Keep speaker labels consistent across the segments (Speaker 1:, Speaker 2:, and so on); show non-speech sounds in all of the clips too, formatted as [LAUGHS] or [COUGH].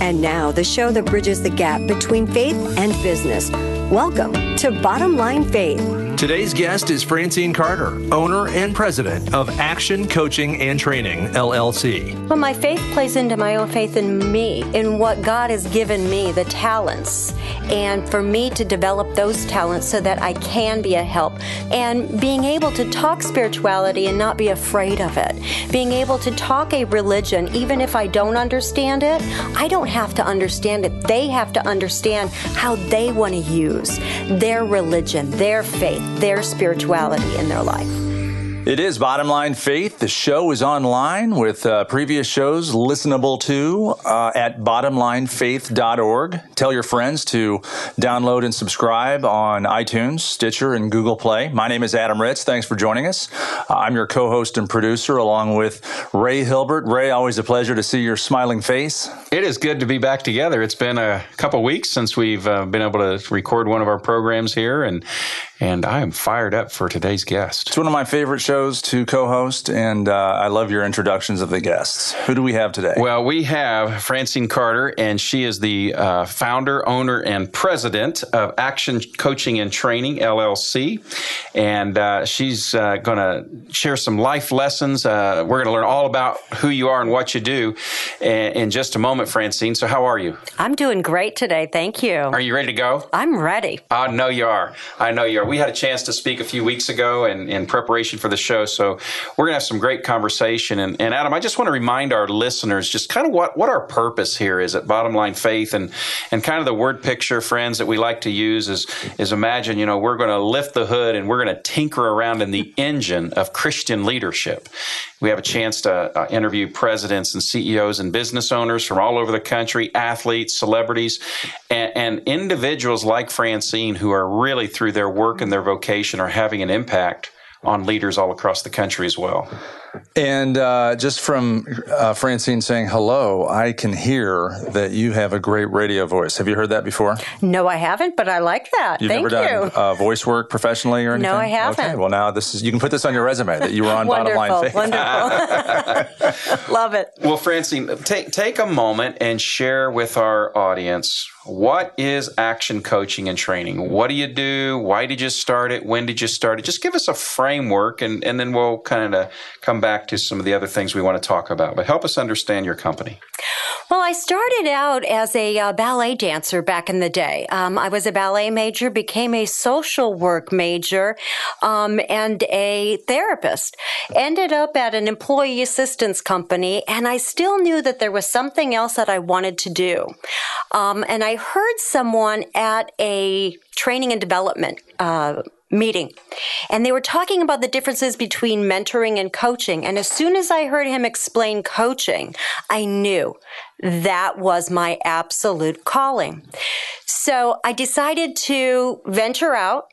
Speaker 1: And now, the show that bridges the gap between faith and business. Welcome to Bottom Line Faith.
Speaker 2: Today's guest is Francine Carter, owner and president of Action Coaching and Training, LLC.
Speaker 3: Well, my faith plays into my own faith in me, in what God has given me, the talents, and for me to develop those talents so that I can be a help. And being able to talk spirituality and not be afraid of it. Being able to talk a religion, even if I don't understand it, I don't have to understand it. They have to understand how they want to use their religion, their faith their spirituality in their life.
Speaker 4: It is Bottom Line Faith. The show is online with uh, previous shows listenable to uh, at bottomlinefaith.org. Tell your friends to download and subscribe on iTunes, Stitcher, and Google Play. My name is Adam Ritz. Thanks for joining us. Uh, I'm your co host and producer along with Ray Hilbert. Ray, always a pleasure to see your smiling face.
Speaker 5: It is good to be back together. It's been a couple weeks since we've uh, been able to record one of our programs here, and and I am fired up for today's guest.
Speaker 4: It's one of my favorite shows to co-host, and uh, I love your introductions of the guests. Who do we have today?
Speaker 5: Well, we have Francine Carter, and she is the uh, founder, owner, and president of Action Coaching and Training LLC, and uh, she's uh, going to share some life lessons. Uh, we're going to learn all about who you are and what you do in, in just a moment, Francine. So, how are you?
Speaker 3: I'm doing great today. Thank you.
Speaker 5: Are you ready to go?
Speaker 3: I'm ready.
Speaker 5: I know you are. I know you are we had a chance to speak a few weeks ago in, in preparation for the show. So we're going to have some great conversation. And, and, Adam, I just want to remind our listeners just kind of what, what our purpose here is at Bottom Line Faith and, and kind of the word picture, friends, that we like to use is, is imagine, you know, we're going to lift the hood and we're going to tinker around in the engine of Christian leadership. We have a chance to uh, interview presidents and CEOs and business owners from all over the country, athletes, celebrities, and, and individuals like Francine who are really through their work and their vocation are having an impact on leaders all across the country as well.
Speaker 4: And uh, just from uh, Francine saying hello, I can hear that you have a great radio voice. Have you heard that before?
Speaker 3: No, I haven't, but I like that.
Speaker 4: You've
Speaker 3: Thank
Speaker 4: never
Speaker 3: you.
Speaker 4: done uh, voice work professionally or anything?
Speaker 3: No, I haven't.
Speaker 4: Okay, well now this is you can put this on your resume that you were on Bottom Line Faith.
Speaker 3: Wonderful, [LAUGHS] love it.
Speaker 5: Well, Francine, take take a moment and share with our audience what is action coaching and training. What do you do? Why did you start it? When did you start it? Just give us a framework, and and then we'll kind of come back to some of the other things we want to talk about. But help us understand your company.
Speaker 3: Well, I started out as a uh, ballet dancer back in the day. Um, I was a ballet major, became a social work major, um, and a therapist. Ended up at an employee assistance company, and I still knew that there was something else that I wanted to do. Um, and I heard someone at a training and development uh, meeting. And they were talking about the differences between mentoring and coaching. And as soon as I heard him explain coaching, I knew that was my absolute calling. So I decided to venture out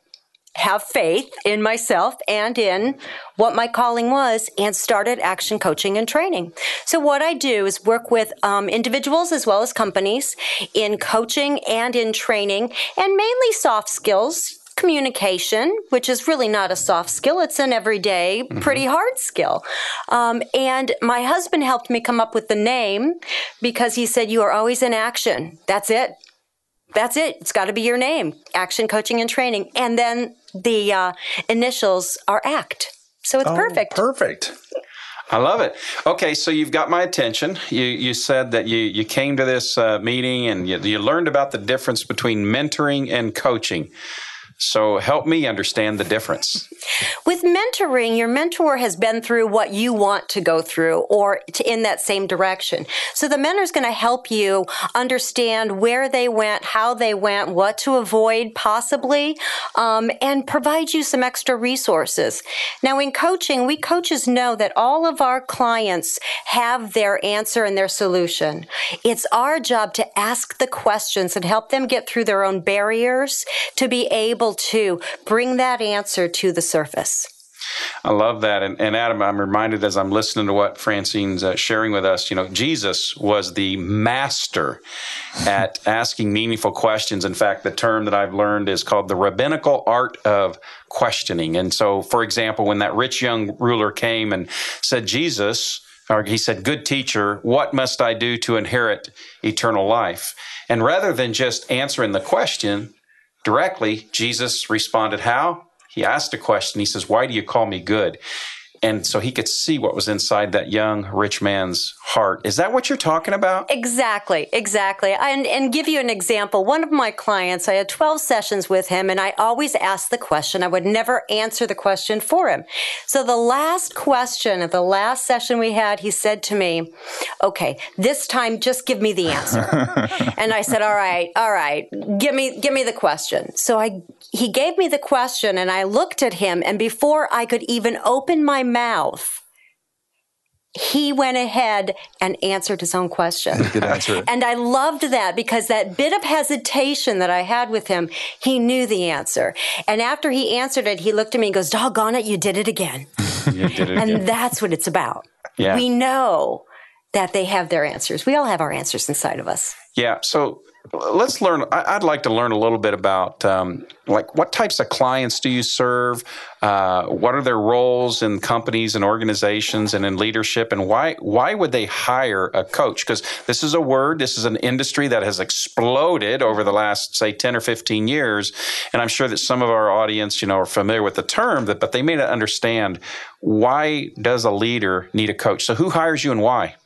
Speaker 3: have faith in myself and in what my calling was and started action coaching and training. So what I do is work with um, individuals as well as companies in coaching and in training and mainly soft skills communication, which is really not a soft skill. It's an everyday, mm-hmm. pretty hard skill. Um, and my husband helped me come up with the name because he said, you are always in action. That's it. That's it. It's got to be your name. Action coaching and training. And then the uh, initials are ACT. So it's
Speaker 4: oh,
Speaker 3: perfect.
Speaker 4: Perfect.
Speaker 5: I love it. Okay, so you've got my attention. You you said that you you came to this uh, meeting and you, you learned about the difference between mentoring and coaching. So help me understand the difference.
Speaker 3: With mentoring, your mentor has been through what you want to go through or in that same direction. So the mentor is going to help you understand where they went, how they went, what to avoid possibly, um, and provide you some extra resources. Now in coaching, we coaches know that all of our clients have their answer and their solution. It's our job to ask the questions and help them get through their own barriers to be able able to bring that answer to the surface.
Speaker 5: I love that. And, and, Adam, I'm reminded as I'm listening to what Francine's uh, sharing with us, you know, Jesus was the master at [LAUGHS] asking meaningful questions. In fact, the term that I've learned is called the rabbinical art of questioning. And so, for example, when that rich young ruler came and said, Jesus, or he said, Good teacher, what must I do to inherit eternal life? And rather than just answering the question directly, Jesus responded, How? He asked a question. He says, Why do you call me good? And so he could see what was inside that young rich man's heart. Is that what you're talking about?
Speaker 3: Exactly, exactly. And and give you an example. One of my clients, I had 12 sessions with him and I always asked the question. I would never answer the question for him. So the last question of the last session we had, he said to me, "Okay, this time just give me the answer." [LAUGHS] and I said, "All right, all right. Give me give me the question." So I he gave me the question and I looked at him and before I could even open my mouth, he went ahead and answered his own question.
Speaker 4: He did answer it.
Speaker 3: And I loved that because that bit of hesitation that I had with him, he knew the answer. And after he answered it, he looked at me and goes, Doggone it, you did it again. [LAUGHS]
Speaker 5: You did it
Speaker 3: and
Speaker 5: again.
Speaker 3: that's what it's about.
Speaker 5: Yeah.
Speaker 3: We know that they have their answers. We all have our answers inside of us.
Speaker 5: Yeah. So let's learn. I'd like to learn a little bit about um, like what types of clients do you serve? Uh, what are their roles in companies and organizations and in leadership? And why why would they hire a coach? Because this is a word. This is an industry that has exploded over the last say ten or fifteen years. And I'm sure that some of our audience, you know, are familiar with the term, that but they may not understand why does a leader need a coach. So who hires you and why?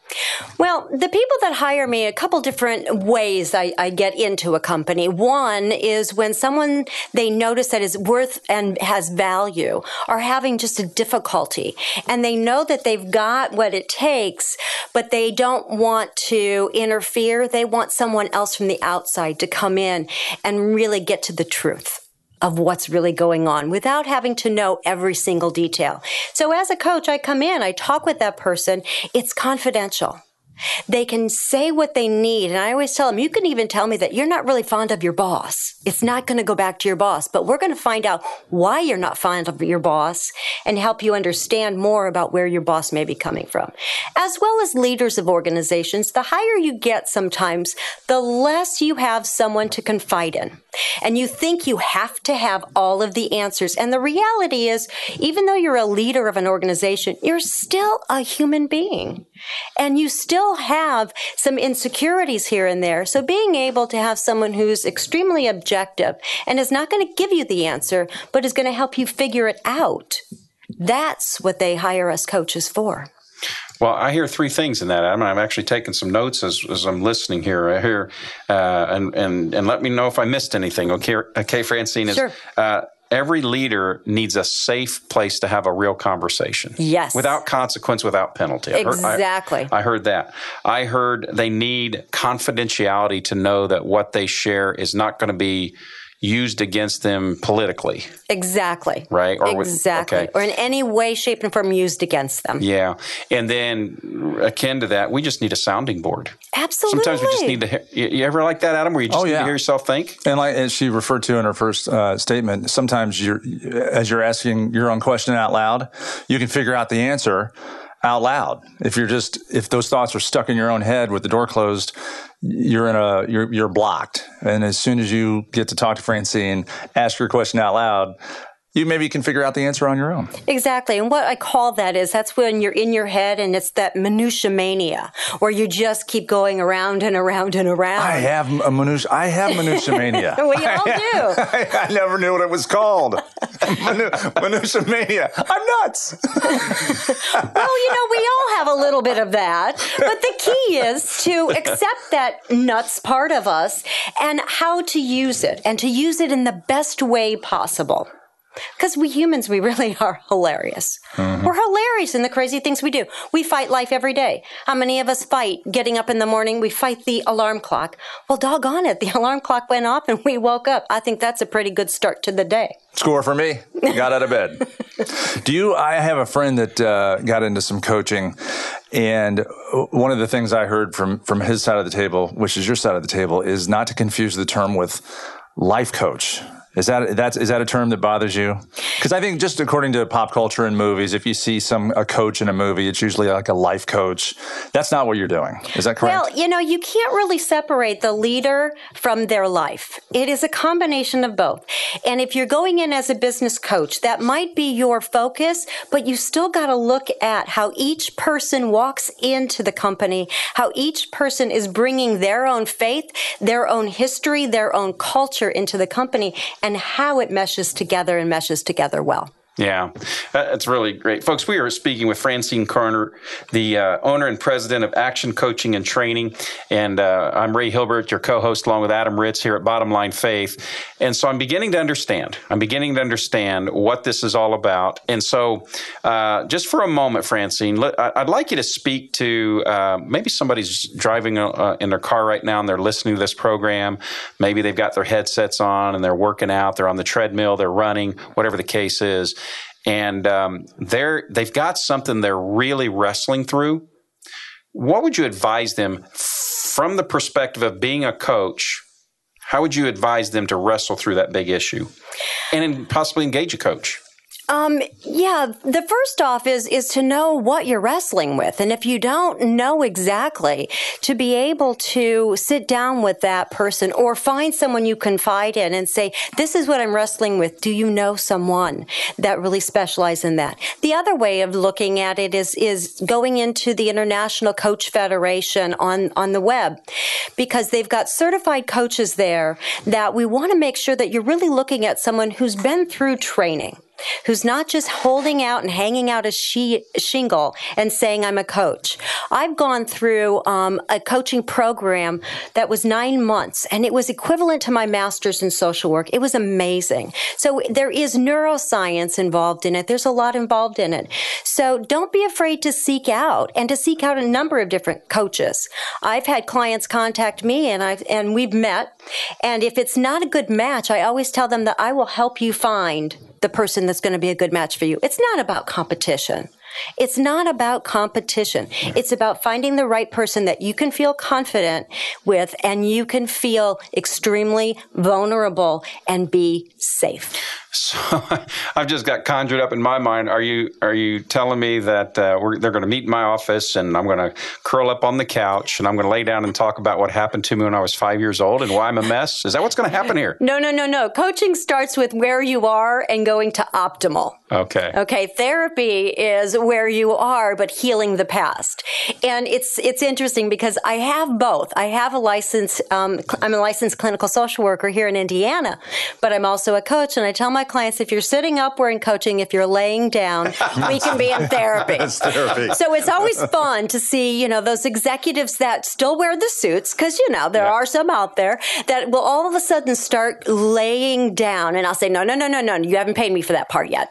Speaker 3: Well, the people that hire me, a couple different ways I, I, get into a company. One is when someone they notice that is worth and has value are having just a difficulty and they know that they've got what it takes, but they don't want to interfere. They want someone else from the outside to come in and really get to the truth of what's really going on without having to know every single detail. So as a coach, I come in, I talk with that person. It's confidential. They can say what they need. And I always tell them, you can even tell me that you're not really fond of your boss. It's not going to go back to your boss, but we're going to find out why you're not fond of your boss and help you understand more about where your boss may be coming from. As well as leaders of organizations, the higher you get sometimes, the less you have someone to confide in. And you think you have to have all of the answers. And the reality is, even though you're a leader of an organization, you're still a human being. And you still have some insecurities here and there. So being able to have someone who's extremely objective and is not going to give you the answer, but is going to help you figure it out. That's what they hire us coaches for.
Speaker 5: Well, I hear three things in that, Adam. I'm actually taking some notes as, as I'm listening here. I hear, uh, and, and, and let me know if I missed anything. Okay, okay Francine, is,
Speaker 3: sure.
Speaker 5: Uh, every leader needs a safe place to have a real conversation.
Speaker 3: Yes.
Speaker 5: Without consequence, without penalty.
Speaker 3: Exactly.
Speaker 5: I, I, I heard that. I heard they need confidentiality to know that what they share is not going to be used against them politically.
Speaker 3: Exactly.
Speaker 5: Right?
Speaker 3: Or exactly. With, okay. Or in any way, shape, and form used against them.
Speaker 5: Yeah. And then akin to that, we just need a sounding board.
Speaker 3: Absolutely.
Speaker 5: Sometimes we just need to. hear, You ever like that, Adam? Where you just oh, need yeah. to hear yourself think?
Speaker 4: And like as she referred to in her first uh, statement, sometimes you're as you're asking your own question out loud, you can figure out the answer out loud. If you're just if those thoughts are stuck in your own head with the door closed, you're in a you're you're blocked. And as soon as you get to talk to Francine, ask your question out loud, you maybe can figure out the answer on your own.
Speaker 3: Exactly. And what I call that is that's when you're in your head and it's that minutia mania where you just keep going around and around and around.
Speaker 4: I have a minutia. I have minutia mania. [LAUGHS]
Speaker 3: we all do. [LAUGHS]
Speaker 4: I, I, never knew what it was called. [LAUGHS] Minu, minutia mania. I'm nuts.
Speaker 3: well, you know, we all have a little bit of that. But the key is to accept that nuts part of us and how to use it and to use it in the best way possible. Because we humans, we really [LAUGHS] are hilarious. Mm-hmm. We're hilarious in the crazy things we do. We fight life every day. How many of us fight getting up in the morning? We fight the alarm clock. Well, doggone it. The [LAUGHS] alarm clock went off and we woke up. I think that's a pretty good start to the day.
Speaker 4: Score for me. Got out of bed. [LAUGHS] do you? I have a friend that uh, got into some coaching, and one of the things I heard from from his side of the table, which is your side of the table, is not to confuse the term with life coach Is that that's is that a term that bothers you? Because I think just according to pop culture and movies, if you see some a coach in a movie, it's usually like a life coach. That's not what you're doing. Is that correct?
Speaker 3: Well, you know, you can't really separate the leader from their life. It is a combination of both. And if you're going in as a business coach, that might be your focus, but you still got to look at how each person walks into the company, how each person is bringing their own faith, their own history, their own culture into the company and how it meshes together and meshes together well.
Speaker 5: Yeah, that's really great. Folks, we are speaking with Francine Carter, the uh, owner and president of Action Coaching and Training. And uh, I'm Ray Hilbert, your co host, along with Adam Ritz here at Bottom Line Faith. And so I'm beginning to understand. I'm beginning to understand what this is all about. And so, uh, just for a moment, Francine, I'd like you to speak to uh, maybe somebody's driving uh, in their car right now and they're listening to this program. Maybe they've got their headsets on and they're working out, they're on the treadmill, they're running, whatever the case is and um, they're they've got something they're really wrestling through. What would you advise them from the perspective of being a coach? How would you advise them to wrestle through that big issue and possibly engage a coach?
Speaker 3: Um, yeah, the first off is is to know what you're wrestling with, and if you don't know exactly, to be able to sit down with that person or find someone you confide in and say, "This is what I'm wrestling with. Do you know someone that really specializes in that?" The other way of looking at it is is going into the International Coach Federation on on the web, because they've got certified coaches there that we want to make sure that you're really looking at someone who's been through training who's not just holding out and hanging out a she- shingle and saying, I'm a coach. I've gone through um, a coaching program that was nine months and it was equivalent to my master's in social work. It was amazing. So there is neuroscience involved in it. There's a lot involved in it. So don't be afraid to seek out and to seek out a number of different coaches. I've had clients contact me and I've, and we've met. And if it's not a good match, I always tell them that I will help you find the person that's going to be a good match for you. It's not about competition. It's not about competition. It's about finding the right person that you can feel confident with and you can feel extremely vulnerable and be safe.
Speaker 5: So [LAUGHS] I've just got conjured up in my mind. Are you are you telling me that uh, they're going to meet in my office and I'm going to curl up on the couch and I'm going to lay down and talk about what happened to me when I was five years old and why I'm a mess? Is that what's going to happen here?
Speaker 3: No, no, no, no. Coaching starts with where you are and going to optimal.
Speaker 5: Okay.
Speaker 3: Okay. Therapy is where you are, but healing the past. And it's it's interesting because I have both. I have a license. Um, I'm a licensed clinical social worker here in Indiana, but I'm also a coach, and I tell my clients if you're sitting up, we're in coaching. If you're laying down, we can be in therapy. [LAUGHS]
Speaker 4: therapy.
Speaker 3: So it's always fun to see, you know, those executives that still wear the suits, because, you know, there yeah. are some out there that will all of a sudden start laying down. And I'll say, no, no, no, no, no, you haven't paid me for that part yet.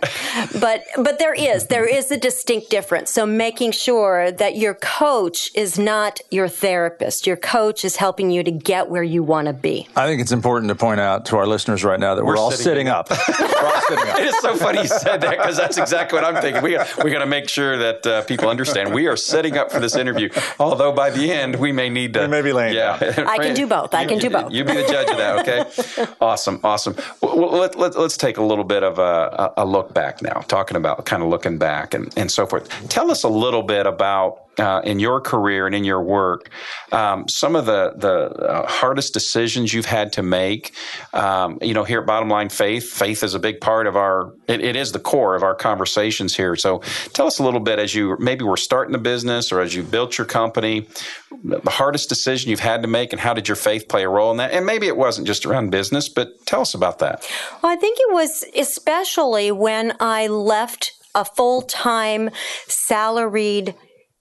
Speaker 3: but, but there is, there is a distinct difference. So making sure that your coach is not your therapist. Your coach is helping you to get where you want to be.
Speaker 4: I think it's important to point out to our listeners right now that we're, we're all sitting, sitting [LAUGHS] up.
Speaker 5: it is so funny you said that because that's exactly what I'm thinking. We we got to make sure that uh, people understand we are setting up for this interview. Although by the end we may need to.
Speaker 4: We may be laying.
Speaker 5: Yeah,
Speaker 3: I can do both. I can do both.
Speaker 5: You, be the judge of that. Okay. [LAUGHS] awesome. Awesome. Well, let, let, us take a little bit of a, a look back now, talking about kind of looking back and, and so forth. Tell us a little bit about uh, in your career and in your work, um, some of the the uh, hardest decisions you've had to make. Um, you know, here at Bottom Line Faith, faith is a big part of our. It, it is the core of our conversations here. So, tell us a little bit as you maybe were starting a business or as you built your company, the hardest decision you've had to make, and how did your faith play a role in that? And maybe it wasn't just around business, but tell us about that.
Speaker 3: Well, I think it was especially when I left a full time salaried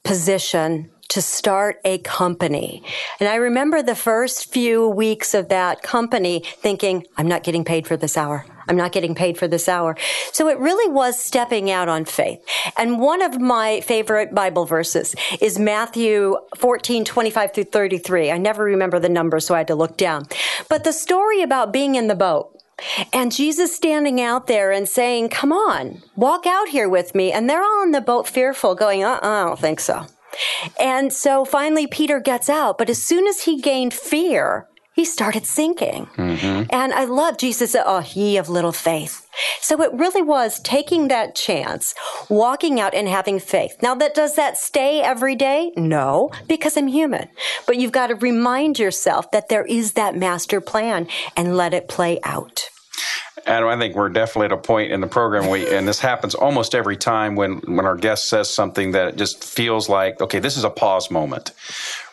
Speaker 3: position to start a company. And I remember the first few weeks of that company thinking, I'm not getting paid for this hour. I'm not getting paid for this hour. So it really was stepping out on faith. And one of my favorite Bible verses is Matthew 14, 25 through 33. I never remember the number, so I had to look down. But the story about being in the boat, and Jesus standing out there and saying, Come on, walk out here with me. And they're all in the boat fearful, going, uh uh I don't think so. And so finally Peter gets out. But as soon as he gained fear, he started sinking. Mm-hmm. And I love Jesus, oh, ye of little faith. So it really was taking that chance, walking out and having faith. Now that does that stay every day? No, because I'm human. But you've got to remind yourself that there is that master plan and let it play out.
Speaker 5: Adam, I think we're definitely at a point in the program, we, and this happens almost every time when, when our guest says something that just feels like, okay, this is a pause moment,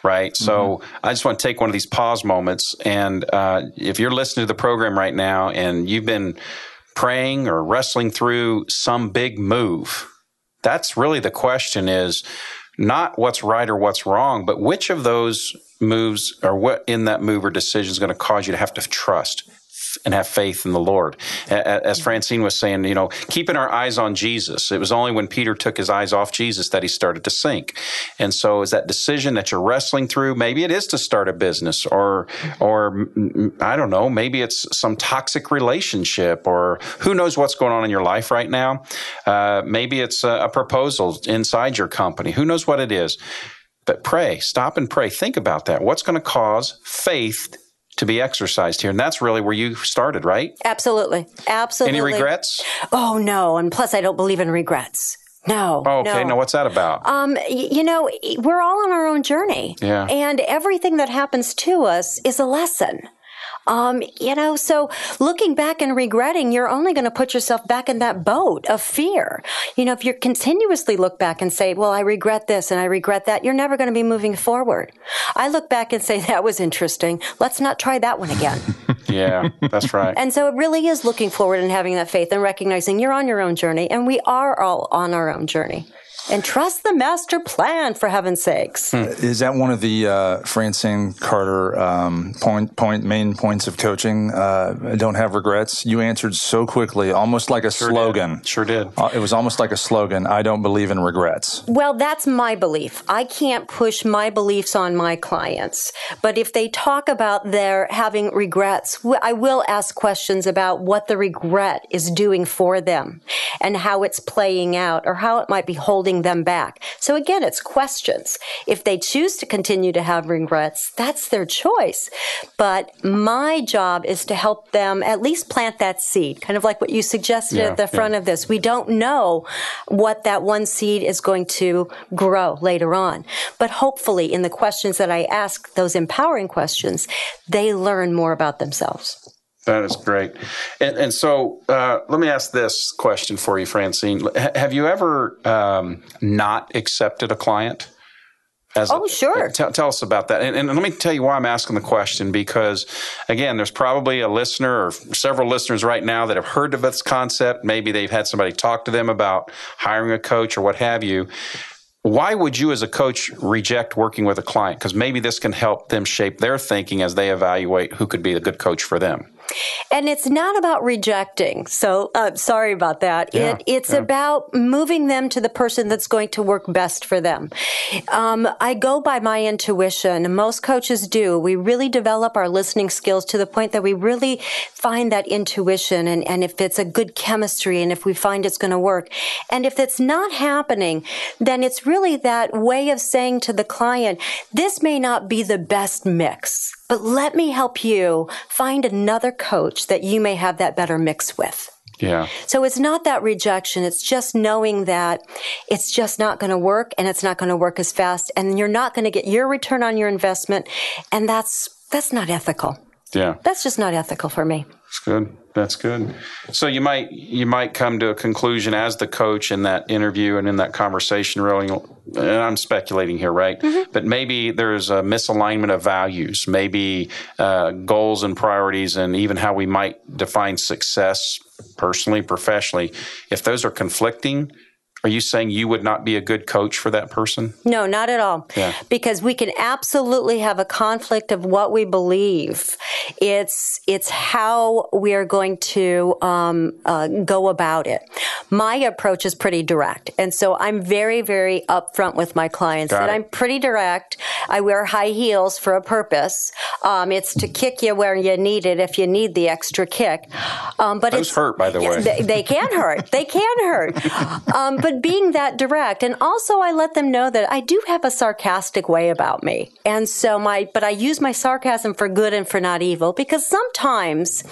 Speaker 5: right? Mm-hmm. So I just want to take one of these pause moments. And uh, if you're listening to the program right now and you've been praying or wrestling through some big move, that's really the question is not what's right or what's wrong, but which of those moves or what in that move or decision is going to cause you to have to trust and have faith in the Lord. As Francine was saying, you know, keeping our eyes on Jesus. It was only when Peter took his eyes off Jesus that he started to sink. And so is that decision that you're wrestling through, maybe it is to start a business or, mm-hmm. or mm, mm, I don't know, maybe it's some toxic relationship or who knows what's going on in your life right now. Uh, maybe it's a, a proposal inside your company. Who knows what it is? But pray, stop and pray. Think about that. What's going to cause faith to be exercised here. And that's really where you started, right?
Speaker 3: Absolutely. Absolutely.
Speaker 5: Any regrets?
Speaker 3: Oh, no. And plus, I don't believe in regrets. No.
Speaker 5: Oh, okay. No. Now, what's that about?
Speaker 3: Um, you know, we're all on our own journey.
Speaker 5: Yeah.
Speaker 3: And everything that happens to us is a lesson. Um, you know, so looking back and regretting, you're only going to put yourself back in that boat of fear. You know, if you continuously look back and say, well, I regret this and I regret that, you're never going to be moving forward. I look back and say, that was interesting. Let's not try that one again. [LAUGHS]
Speaker 5: yeah, that's right.
Speaker 3: and so it really is looking forward and having that faith and recognizing you're on your own journey and we are all on our own journey and trust the master plan for heaven's sakes. Hmm.
Speaker 4: Is that one of the uh, Francine Carter um, point point main points of coaching? Uh, don't have regrets. You answered so quickly, almost like a
Speaker 5: sure
Speaker 4: slogan.
Speaker 5: Did. Sure did.
Speaker 4: Uh, it was almost like a slogan. I don't believe in regrets.
Speaker 3: Well, that's my belief. I can't push my beliefs on my clients, but if they talk about their having regrets, I will ask questions about what the regret is doing for them and how it's playing out or how it might be holding them back. So again, it's questions. If they choose to continue to have regrets, that's their choice. But my job is to help them at least plant that seed, kind of like what you suggested yeah, at the front yeah. of this. We don't know what that one seed is going to grow later on. But hopefully in the questions that I ask, those empowering questions, they learn more about themselves.
Speaker 5: That is great. And, and so uh, let me ask this question for you, Francine. H- have you ever um, not accepted a client?
Speaker 3: As oh, a, sure.
Speaker 5: Tell, tell, us about that. And, and, let me tell you why I'm asking the question because, again, there's probably a listener or several listeners right now that have heard of this concept. Maybe they've had somebody talk to them about hiring a coach or what have you. Why would you, as a coach, reject working with a client? Because maybe this can help them shape their thinking as they evaluate who could be a good coach for them.
Speaker 3: And it's not about rejecting. So uh, sorry about that. Yeah, it, it's yeah. about moving them to the person that's going to work best for them. Um, I go by my intuition. Most coaches do. We really develop our listening skills to the point that we really find that intuition and, and if it's a good chemistry and if we find it's going to work. And if it's not happening, then it's really that way of saying to the client, this may not be the best mix. But let me help you find another coach that you may have that better mix with.
Speaker 5: Yeah.
Speaker 3: So it's not that rejection. It's just knowing that it's just not going to work and it's not going to work as fast and you're not going to get your return on your investment. And that's, that's not ethical.
Speaker 5: Yeah.
Speaker 3: That's just not ethical for me.
Speaker 5: That's good. That's good. So you might you might come to a conclusion as the coach in that interview and in that conversation. Really, and I'm speculating here, right? Mm-hmm. But maybe there's a misalignment of values, maybe uh, goals and priorities, and even how we might define success personally, professionally. If those are conflicting, are you saying you would not be a good coach for that person?
Speaker 3: No, not at all.
Speaker 5: Yeah.
Speaker 3: Because we can absolutely have a conflict of what we believe. It's it's how we are going to um, uh, go about it. My approach is pretty direct, and so I'm very very upfront with my clients. Got that it. I'm pretty direct. I wear high heels for a purpose. Um, it's to kick you where you need it if you need the extra kick.
Speaker 5: Um, but Those it's hurt, by the way.
Speaker 3: They, they can hurt. they can hurt. [LAUGHS] Um, but but being that direct. And also I let them know that I do have a sarcastic way about me. And so my, but I use my sarcasm for good and for not evil because sometimes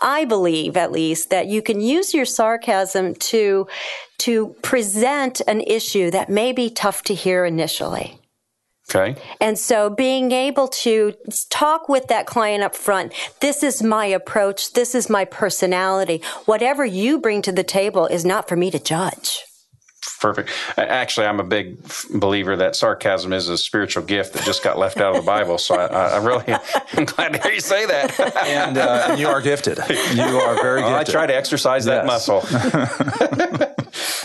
Speaker 3: I believe at least that you can use your sarcasm to, to present an issue that may be tough to hear initially.
Speaker 5: Okay.
Speaker 3: And so being able to talk with that client up front, this is my approach, this is my personality. Whatever you bring to the table is not for me to judge.
Speaker 5: Perfect. Actually, I'm a big believer that sarcasm is a spiritual gift that just got left out of the Bible. So I, I really, [LAUGHS] I'm glad to hear you say that.
Speaker 4: and, uh, you are gifted. You are very gifted. [LAUGHS]
Speaker 5: Well, I try to exercise that yes. muscle. [LAUGHS]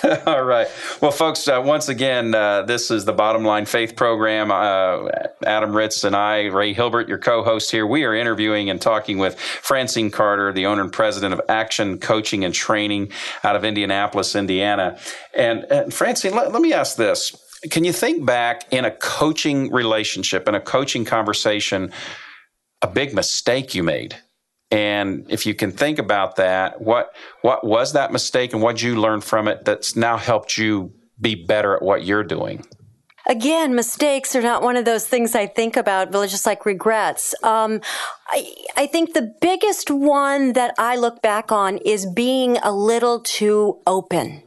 Speaker 5: [LAUGHS] All right. Well, folks, uh, once again, uh, this is the Bottom Line Faith Program. Uh, Adam Ritz and I, Ray Hilbert, your co host here, we are interviewing and talking with Francine Carter, the owner and president of Action Coaching and Training out of Indianapolis, Indiana. And, and Francine, let, let me ask this. Can you think back in a coaching relationship, in a coaching conversation, a big mistake you made? And if you can think about that, what what was that mistake and what did you learn from it that's now helped you be better at what you're doing?
Speaker 3: Again, mistakes are not one of those things I think about, but just like regrets. Um, I, I think the biggest one that I look back on is being a little too open.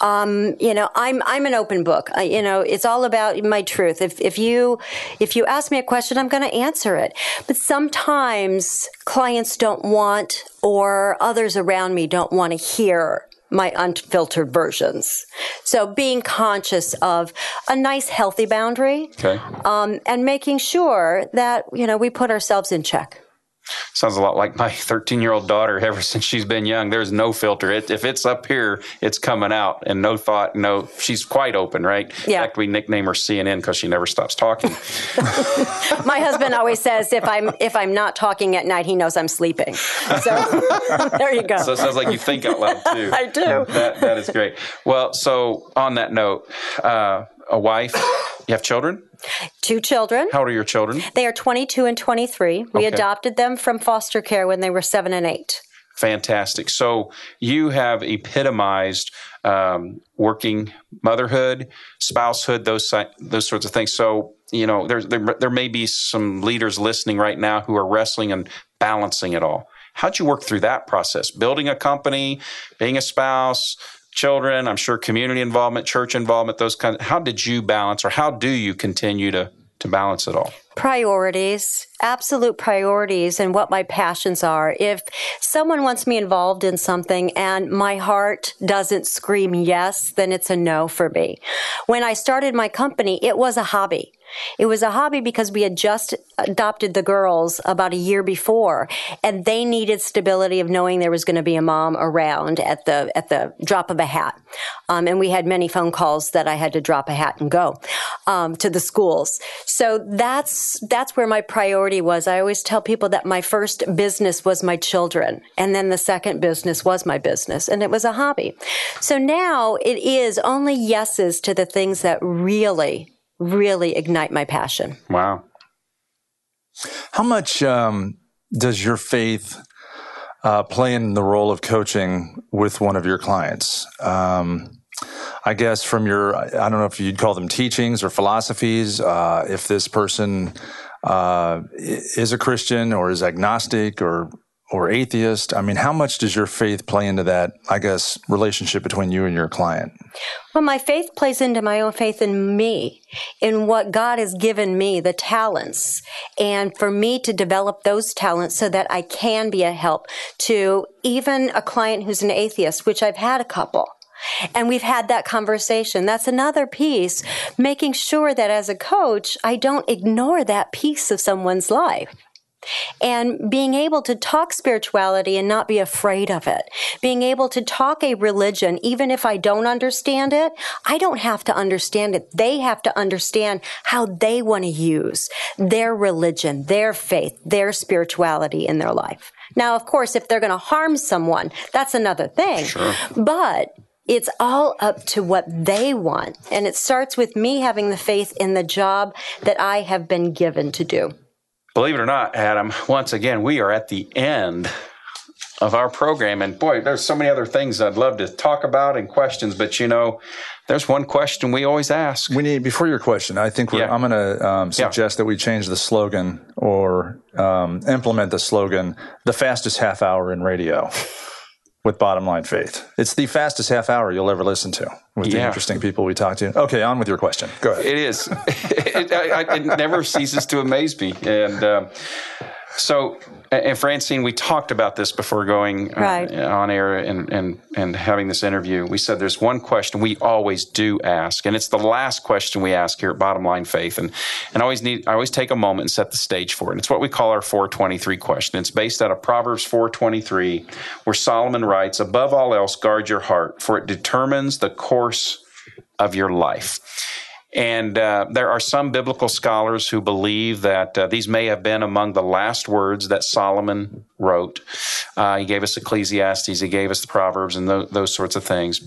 Speaker 3: Um, you know, I'm I'm an open book. I, you know, it's all about my truth. If if you if you ask me a question, I'm going to answer it. But sometimes clients don't want, or others around me don't want to hear my unfiltered versions. So being conscious of a nice, healthy boundary,
Speaker 5: okay.
Speaker 3: um, and making sure that you know we put ourselves in check.
Speaker 5: Sounds a lot like my [LAUGHS] 13 year old daughter. Ever since she's been young, there's no filter. It, if it's up here, it's coming out, and no thought. No, she's quite open, right?
Speaker 3: Yeah.
Speaker 5: In fact, we nickname her CNN because she never stops talking. [LAUGHS] [LAUGHS]
Speaker 3: my husband always says if I'm if I'm not talking at night, he knows I'm sleeping. So there you go.
Speaker 5: So it sounds like you think out loud too.
Speaker 3: I do.
Speaker 5: That, that is great. Well, so on that note, uh, a wife, you have children.
Speaker 3: Two children.
Speaker 5: How old are your children?
Speaker 3: They are 22 and 23. We
Speaker 5: Okay.
Speaker 3: adopted them from foster care when they were seven and eight.
Speaker 5: Fantastic. So you have epitomized um, working motherhood, spousehood, those those sorts of things. So you know, there's there, there may be some leaders listening right now who are wrestling and balancing it all. How'd you work through that process? Building a company, being a spouse, children. I'm sure community involvement, church involvement, those kinds. How did you balance, or how do you continue to to balance it all?
Speaker 3: Priorities, absolute priorities, and what my passions are. If someone wants me involved in something and my heart doesn't scream yes, then it's a no for me. When I started my company, it was a hobby. It was a hobby because we had just adopted the girls about a year before and they needed stability of knowing there was going to be a mom around at the, at the drop of a hat. Um, and we had many phone calls that I had to drop a hat and go, um, to the schools. So that's, that's where my priority was. I always tell people that my first business was my children and then the second business was my business and it was a hobby. So now it is only yeses to the things that really really ignite my passion.
Speaker 5: Wow.
Speaker 4: How much um, does your faith uh, play in the role of coaching with one of your clients? Um, I guess from your, I don't know if you'd call them teachings or philosophies, uh, if this person uh, is a Christian or is agnostic or or atheist. I mean, how much does your faith play into that, I guess, relationship between you and your client?
Speaker 3: Well, my faith plays into my own faith in me, in what God has given me, the talents, and for me to develop those talents so that I can be a help to even a client who's an atheist, which I've had a couple. And we've had that conversation. That's another piece, making sure that as a coach, I don't ignore that piece of someone's life. And being able to talk spirituality and not be afraid of it. Being able to talk a religion, even if I don't understand it, I don't have to understand it. They have to understand how they want to use their religion, their faith, their spirituality in their life. Now, of course, if they're going to harm someone, that's another thing.
Speaker 5: Sure.
Speaker 3: But it's all up to what they want. And it starts with me having the faith in the job that I have been given to do.
Speaker 5: Believe it or not, Adam, once again, we are at the end of our program. And boy, there's so many other things I'd love to talk about and questions, but you know, there's one question we always ask.
Speaker 4: We need before your question. I think yeah. I'm going to um, suggest yeah. that we change the slogan or um, implement the slogan: "The fastest half hour in radio." With bottom line faith. It's the fastest half hour you'll ever listen to with yeah. the interesting people we talk to. Okay, on with your question. Go ahead.
Speaker 5: It is. [LAUGHS] it, I, it, never ceases to amaze me. And um, so and Francine, we talked about this before going uh, right. on air and, and, and having this interview. We said there's one question we always do ask, and it's the last question we ask here at Bottom Line Faith. And, and I always need, I always take a moment and set the stage for it. And It's what we call our 423 question. It's based out of Proverbs 423, where Solomon writes, above all else, guard your heart, for it determines the course of your life. And uh, there are some biblical scholars who believe that uh, these may have been among the last words that Solomon wrote. Uh, he gave us Ecclesiastes, he gave us the Proverbs, and th- those sorts of things.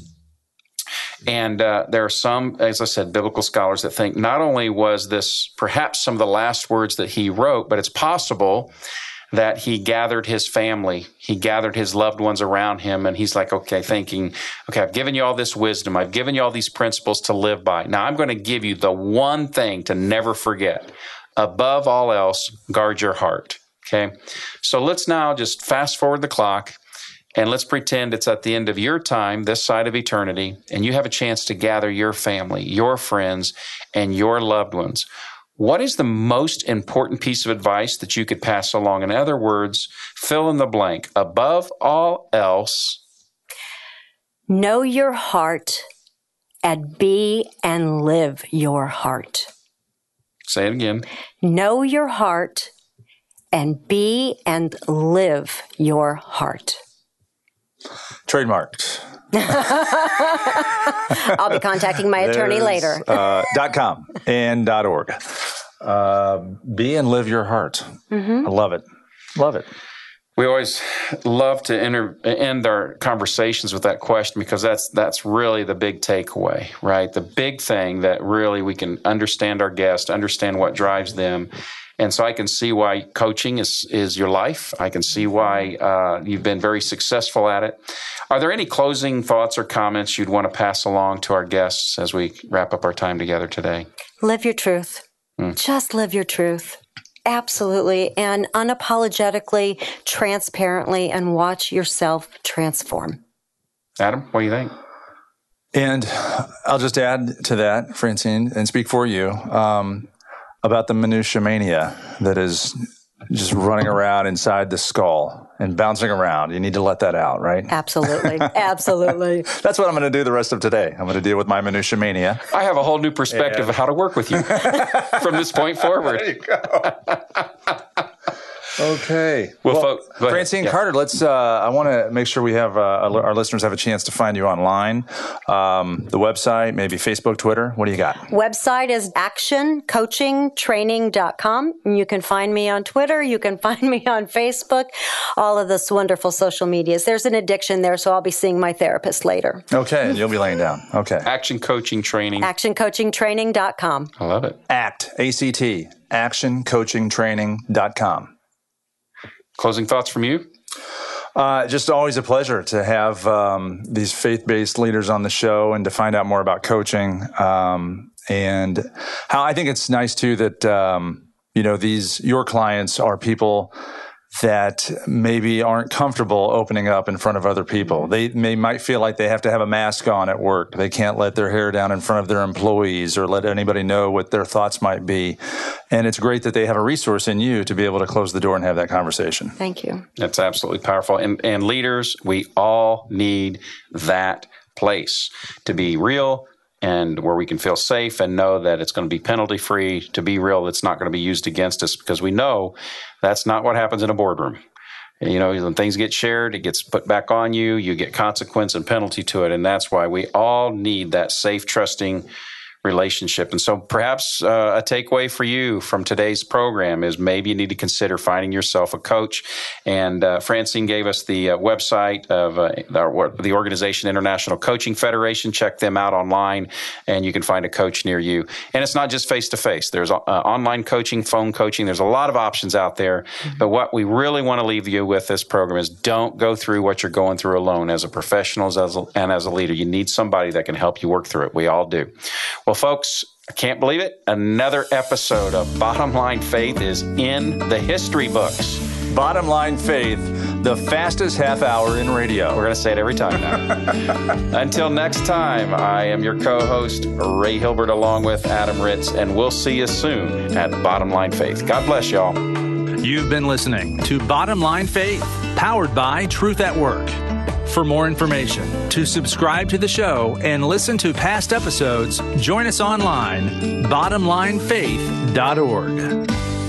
Speaker 5: And uh, there are some, as I said, biblical scholars that think not only was this perhaps some of the last words that he wrote, but it's possible that he gathered his family, he gathered his loved ones around him, and he's like, okay, thinking, okay, I've given you all this wisdom, I've given you all these principles to live by. Now I'm going to give you the one thing to never forget. Above all else, guard your heart. Okay. So let's now just fast forward the clock and let's pretend it's at the end of your time, this side of eternity, and you have a chance to gather your family, your friends, and your loved ones. What is the most important piece of advice that you could pass along? In other words, fill in the blank. Above all else,
Speaker 3: know your heart and be and live your heart.
Speaker 5: Say it again.
Speaker 3: Know your heart and be and live your heart.
Speaker 4: Trademarked. [LAUGHS]
Speaker 3: I'll be contacting my [LAUGHS] attorney later.
Speaker 4: uh, dot .com and dot .org. Uh, be and live your heart. Mm-hmm. I love it. Love it.
Speaker 5: We always love to enter, end our conversations with that question because that's that's really the big takeaway, right? The big thing that really we can understand our guest, understand what drives them, and so I can see why coaching is is your life. I can see why uh, you've been very successful at it. Are there any closing thoughts or comments you'd want to pass along to our guests as we wrap up our time together today?
Speaker 3: Live your truth. Mm. Just live your truth. Absolutely. And unapologetically, transparently, and watch yourself transform.
Speaker 5: Adam, what do you think?
Speaker 4: And I'll just add to that, Francine, and speak for you um, about the minutia mania that is just running around inside the skull and bouncing around. You need to let that out, right?
Speaker 3: Absolutely. [LAUGHS] Absolutely.
Speaker 4: That's what I'm going to do the rest of today. I'm going to deal with my minutia mania.
Speaker 5: I have a whole new perspective and... of how to work with you [LAUGHS] from this point forward.
Speaker 4: There you go. [LAUGHS] Okay. Well, well Francine yeah. Carter, let's. Uh, I want to make sure we have uh, our listeners have a chance to find you online. Um, the website, maybe Facebook, Twitter. What do you got?
Speaker 3: Website is actioncoachingtraining.com. And you can find me on Twitter. You can [LAUGHS] find me on Facebook. All of this wonderful social medias. There's an addiction there, so I'll be seeing my therapist later.
Speaker 4: Okay, and you'll be laying down. Okay.
Speaker 5: Action Coaching Training.
Speaker 3: Actioncoachingtraining.com.
Speaker 5: I love it.
Speaker 4: ACT, A-C-T, actioncoachingtraining.com.
Speaker 5: Closing thoughts from you?
Speaker 4: Uh, just always a pleasure to have um, these faith-based leaders on the show and to find out more about coaching um, and how I think it's nice too that um, you know these your clients are people that maybe aren't comfortable opening up in front of other people. Mm-hmm. They may might feel like they have to have a mask on at work. They can't let their hair down in front of their employees or let anybody know what their thoughts might be. And it's great that they have a resource in you to be able to close the door and have that conversation.
Speaker 3: Thank you.
Speaker 5: That's absolutely powerful. And and leaders, we all need that place to be real and where we can feel safe and know that it's going to be penalty free to be real it's not going to be used against us because we know that's not what happens in a boardroom. You know when things get shared it gets put back on you you get consequence and penalty to it and that's why we all need that safe trusting relationship. And so perhaps uh, a takeaway for you from today's program is maybe you need to consider finding yourself a coach. And uh, Francine gave us the uh, website of uh, the organization International Coaching Federation. Check them out online and you can find a coach near you. And it's not just face to face. There's uh, online coaching, phone coaching. There's a lot of options out there. Mm-hmm. But what we really want to leave you with this program is don't go through what you're going through alone as a professional as a, and as a leader. You need somebody that can help you work through it. We all do. Well, folks, I can't believe it. Another episode of Bottom Line Faith is in the history books.
Speaker 4: Bottom Line Faith, the fastest half hour in radio.
Speaker 5: We're going to say it every time now. [LAUGHS] Until next time, I am your co host, Ray Hilbert, along with Adam Ritz, and we'll see you soon at Bottom Line Faith. God bless y'all.
Speaker 2: You've been listening to Bottom Line Faith, powered by Truth at Work. For more information, to subscribe to the show and listen to past episodes, join us online, bottomlinefaith.org.